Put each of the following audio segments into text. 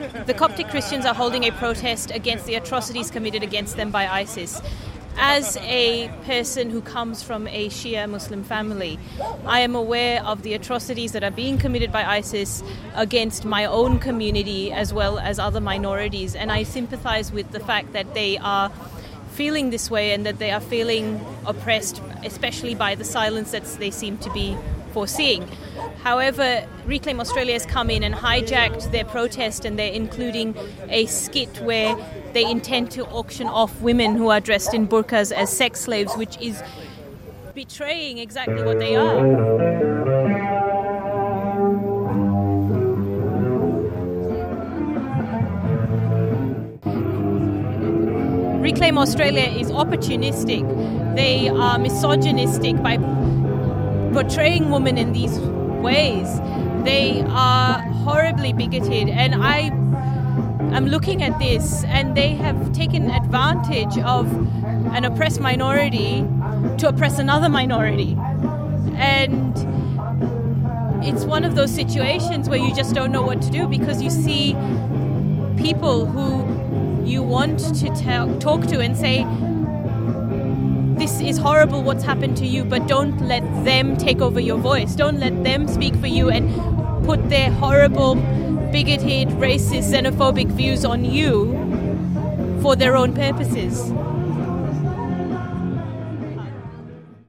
The Coptic Christians are holding a protest against the atrocities committed against them by ISIS. As a person who comes from a Shia Muslim family, I am aware of the atrocities that are being committed by ISIS against my own community as well as other minorities, and I sympathize with the fact that they are feeling this way and that they are feeling oppressed, especially by the silence that they seem to be foreseeing. However, Reclaim Australia has come in and hijacked their protest, and they're including a skit where they intend to auction off women who are dressed in burqas as sex slaves, which is betraying exactly what they are. Reclaim Australia is opportunistic. They are misogynistic by portraying women in these ways. They are horribly bigoted, and I am looking at this, and they have taken advantage of an oppressed minority to oppress another minority. And it's one of those situations where you just don't know what to do because you see people who you want to talk to and say, this is horrible what's happened to you, but don't let them take over your voice. Don't let them speak for you and put their horrible, bigoted, racist, xenophobic views on you for their own purposes.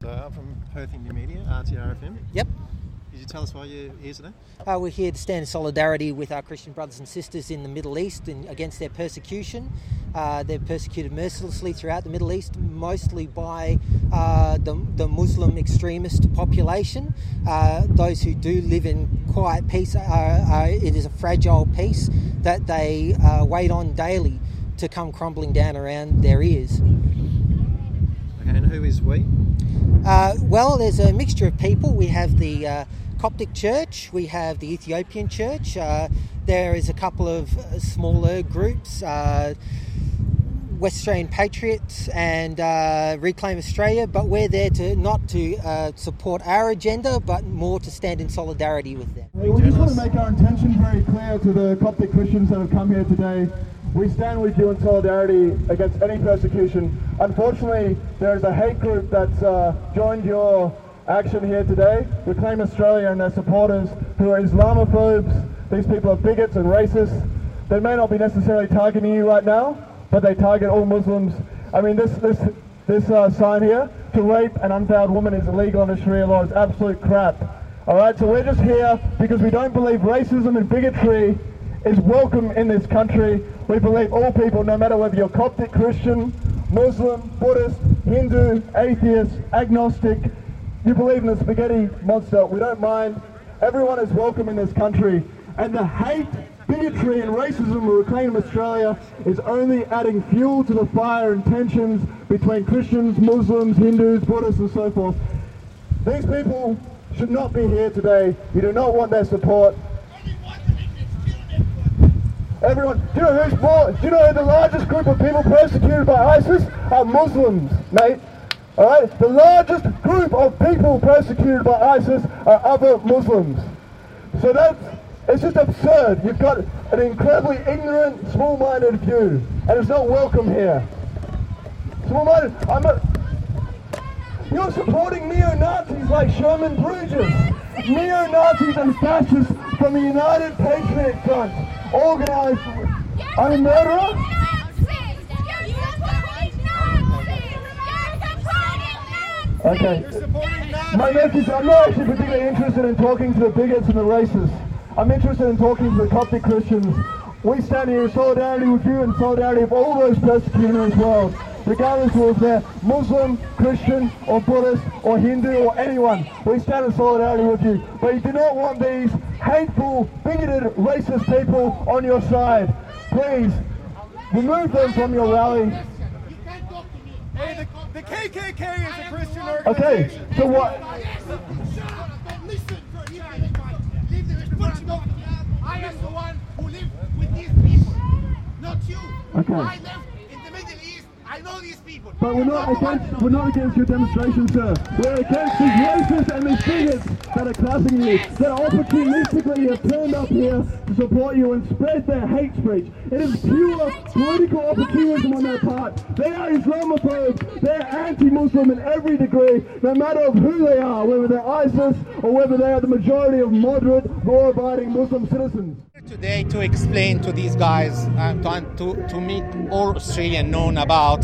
So I'm from Perth Indymedia, RTRFM. Yep. You tell us why you're here today? Uh, we're here to stand in solidarity with our Christian brothers and sisters in the Middle East and against their persecution. Uh, they're persecuted mercilessly throughout the Middle East, mostly by uh, the, the, Muslim extremist population. Uh, those who do live in quiet peace, it is a fragile peace that they uh, wait on daily to come crumbling down around their ears. Okay, and who is we? Uh, well, there's a mixture of people. We have the uh, Coptic Church, we have the Ethiopian Church. Uh, there is a couple of smaller groups. Uh, West Australian Patriots and uh, Reclaim Australia, but we're there to not to uh, support our agenda, but more to stand in solidarity with them. We just want to make our intention very clear to the Coptic Christians that have come here today. We stand with you in solidarity against any persecution. Unfortunately, there is a hate group that's uh, joined your action here today. Reclaim Australia and their supporters who are Islamophobes. These people are bigots and racists. They may not be necessarily targeting you right now, but they target all Muslims. I mean, this this this uh, sign here to rape an unveiled woman is illegal under Sharia law. It's absolute crap. All right, so we're just here because we don't believe racism and bigotry is welcome in this country. We believe all people, no matter whether you're Coptic Christian, Muslim, Buddhist, Hindu, atheist, agnostic, you believe in the spaghetti monster, we don't mind. Everyone is welcome in this country. And the hate, bigotry and racism of Reclaim Australia is only adding fuel to the fire and tensions between Christians, Muslims, Hindus, Buddhists and so forth. These people should not be here today. You do not want their support. Everyone, do you know who's more, do you know the largest group of people persecuted by ISIS are Muslims, mate? Alright? The largest group of people persecuted by ISIS are other Muslims. So that's, it's just absurd. You've got an incredibly ignorant, small-minded view. And it's not welcome here. Small-minded, I'm you're supporting neo-Nazis like Shermon Burgess. Neo-Nazis and fascists from the United Patriot Front. Organized, I'm a murderer? Okay. My message, I'm not actually particularly interested in talking to the bigots and the racists. I'm interested in talking to the Coptic Christians. We stand here in solidarity with you and solidarity with all those persecuted in this world, regardless of if they're Muslim, Christian, or Buddhist, or Hindu, or anyone. We stand in solidarity with you. But you do not want these hateful, bigoted, racist people on your side. Please, remove them from your rally. The KKK is a Christian organization. Okay, so what? I am the one who lives with these people, not you. Okay. I live in the Middle East. I know these people. But we're not against we're not against your demonstration, sir. We're against these racists and these bigots that are cussing you, that opportunistically have turned up here to support you and spread their hate speech. It is pure political opportunism on their part. They are Islamophobes. They're anti-Muslim in every degree, no matter of who they are, whether they're ISIS or whether they are the majority of moderate, law-abiding Muslim citizens. Today to explain to these guys, uh, to, to, to make all Australian known about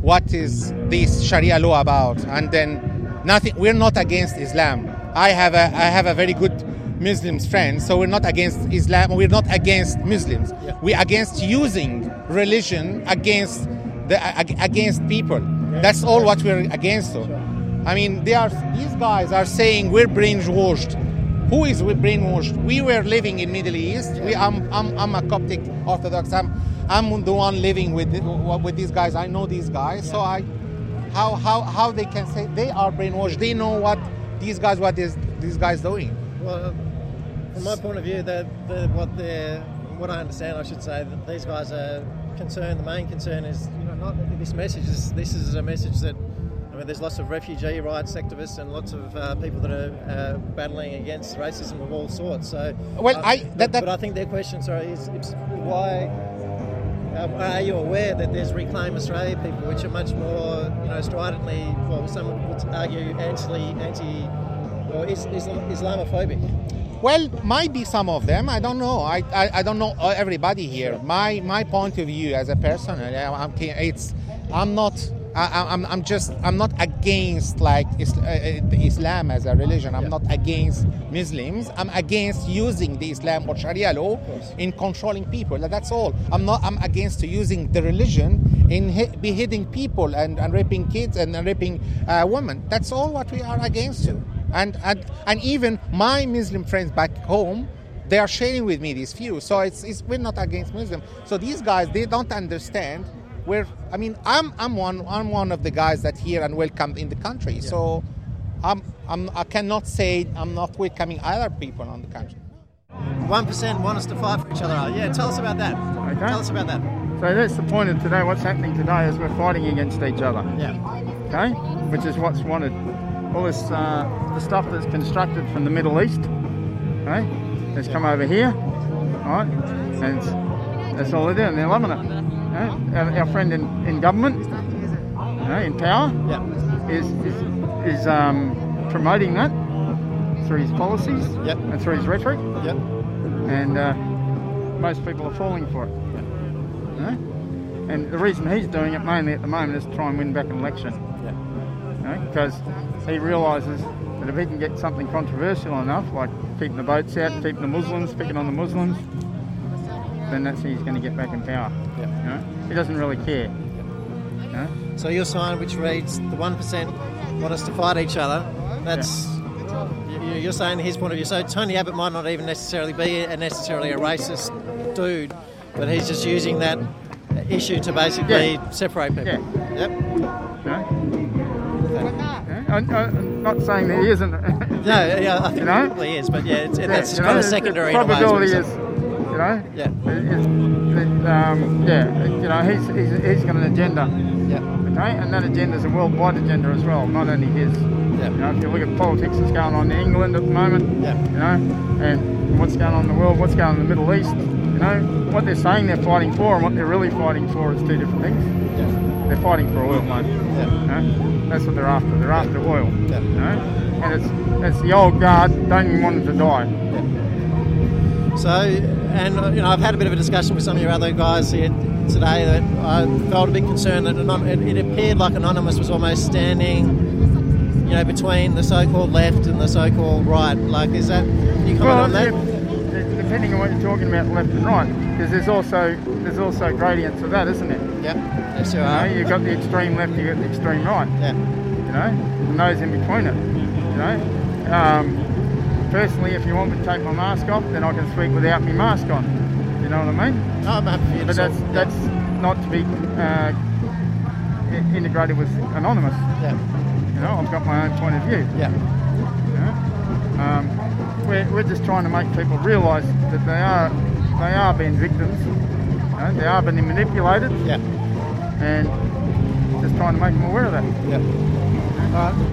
what is this Sharia law about, and then nothing. We're not against Islam. I have a I have a very good Muslims friends, so we're not against Islam. We're not against Muslims. Yeah. We're against using religion against the against people. That's all what we're against. Though. I mean, they are these guys are saying we're brainwashed. Who is we brainwashed? We were living in Middle East. We, I'm, I'm, I'm a Coptic Orthodox. I'm, I'm the one living with with these guys. I know these guys, so I, how, how, how they can say they are brainwashed? They know what these guys, what is these guys doing? Well, from my point of view, that what they're, what I understand, I should say, that these guys are concerned. The main concern is, you know, not this message. Is, this is a message that, I mean, there's lots of refugee rights activists and lots of uh, people that are uh, battling against racism of all sorts. So, Well, uh, I- but, that- that- but I think their question, sorry, is, is why. Are you aware that there's Reclaim Australia people, which are much more, you know, stridently, well, some would argue anti, anti, or is, Islam, Islamophobic? Well, might be some of them. I don't know. I, I, I don't know everybody here. My my point of view as a person, I'm it's I'm not. I, I'm, I'm just I'm not against like uh, uh, Islam as a religion. I'm not against Muslims. I'm against using the Islam or Sharia law in controlling people. That's all. I'm not. I'm against using the religion in beheading people and, and raping kids and, and raping uh, women. That's all what we are against to. And, and and even my Muslim friends back home, they are sharing with me these views. So it's, it's we're not against Muslim. So these guys they don't understand. Where I mean I'm I'm one I'm one of the guys that here and welcome in the country. So I'm, I'm I cannot say I'm not welcoming other people on the country. One percent want us to fight for each other. Yeah, tell us about that. Okay. Tell us about that. So that's the point of today. What's happening today is we're fighting against each other. Yeah. Okay, which is what's wanted. All this uh, the stuff that's constructed from the Middle East, okay, has come over here, right, and that's all they're doing. They're loving it. Okay? Our, friend in, in government, okay, in power, Yeah. is is, is um, promoting that through his policies Yep. and through his rhetoric, Yep. and uh, most people are falling for it. You know? And the reason he's doing it mainly at the moment is to try and win back an election. Yeah. Because he realises that if he can get something controversial enough, like keeping the boats out, keeping the Muslims, picking on the Muslims, then that's how he's going to get back in power. Yeah. You know? He doesn't really care. You know? So your sign, which reads the one percent want us to fight each other. That's you- you- you're saying his point of view. So Tony Abbott might not even necessarily be a, necessarily a racist dude, but he's just using that issue to basically Yeah. separate people. Yeah. Yep. You? Yeah? I, I'm not saying that he isn't. No, yeah, I think You know? he probably is, but yeah, it's, Yeah, that's you know, kind of secondary. The in a way, is what probability is. You know, Yeah. is, that, um, yeah, you know, he's, he's, he's got an agenda, Yeah. okay, and that agenda is a worldwide agenda as well, not only his. Yeah. You know, if you look at politics that's going on in England at the moment, Yeah. you know, and what's going on in the world, what's going on in the Middle East, you know, what they're saying they're fighting for and what they're really fighting for is two different things. Yeah. They're fighting for oil, mate. Yeah. You know? That's what they're after. They're after oil. Yeah. You know? And it's it's the old guard don't even want them to die. So, and uh, you know, I've had a bit of a discussion with some of your other guys here today that I felt a bit concerned that it, it appeared like Anonymous was almost standing, you know, between the so-called left and the so-called right. Like, is that? You comment Well, on that? yeah, depending on what you're talking about, left and right, because there's also there's also gradients of that, isn't it? Yep. Yes, you You know, are. you've got the extreme left, you've got the extreme right. Yeah. You know, and those in between it. You know, um, personally, if you want me to take my mask off, then I can speak without my mask on. You know what I mean? No, I'm happy for you to But that's that's not to be uh, integrated with anonymous. Yeah. You know, I've got my own point of view. Yeah. You know? um, we're, we're just trying to make people realise that they are they are being victims. You know, they are being manipulated, Yeah. and just trying to make them aware of that. Yeah. All right.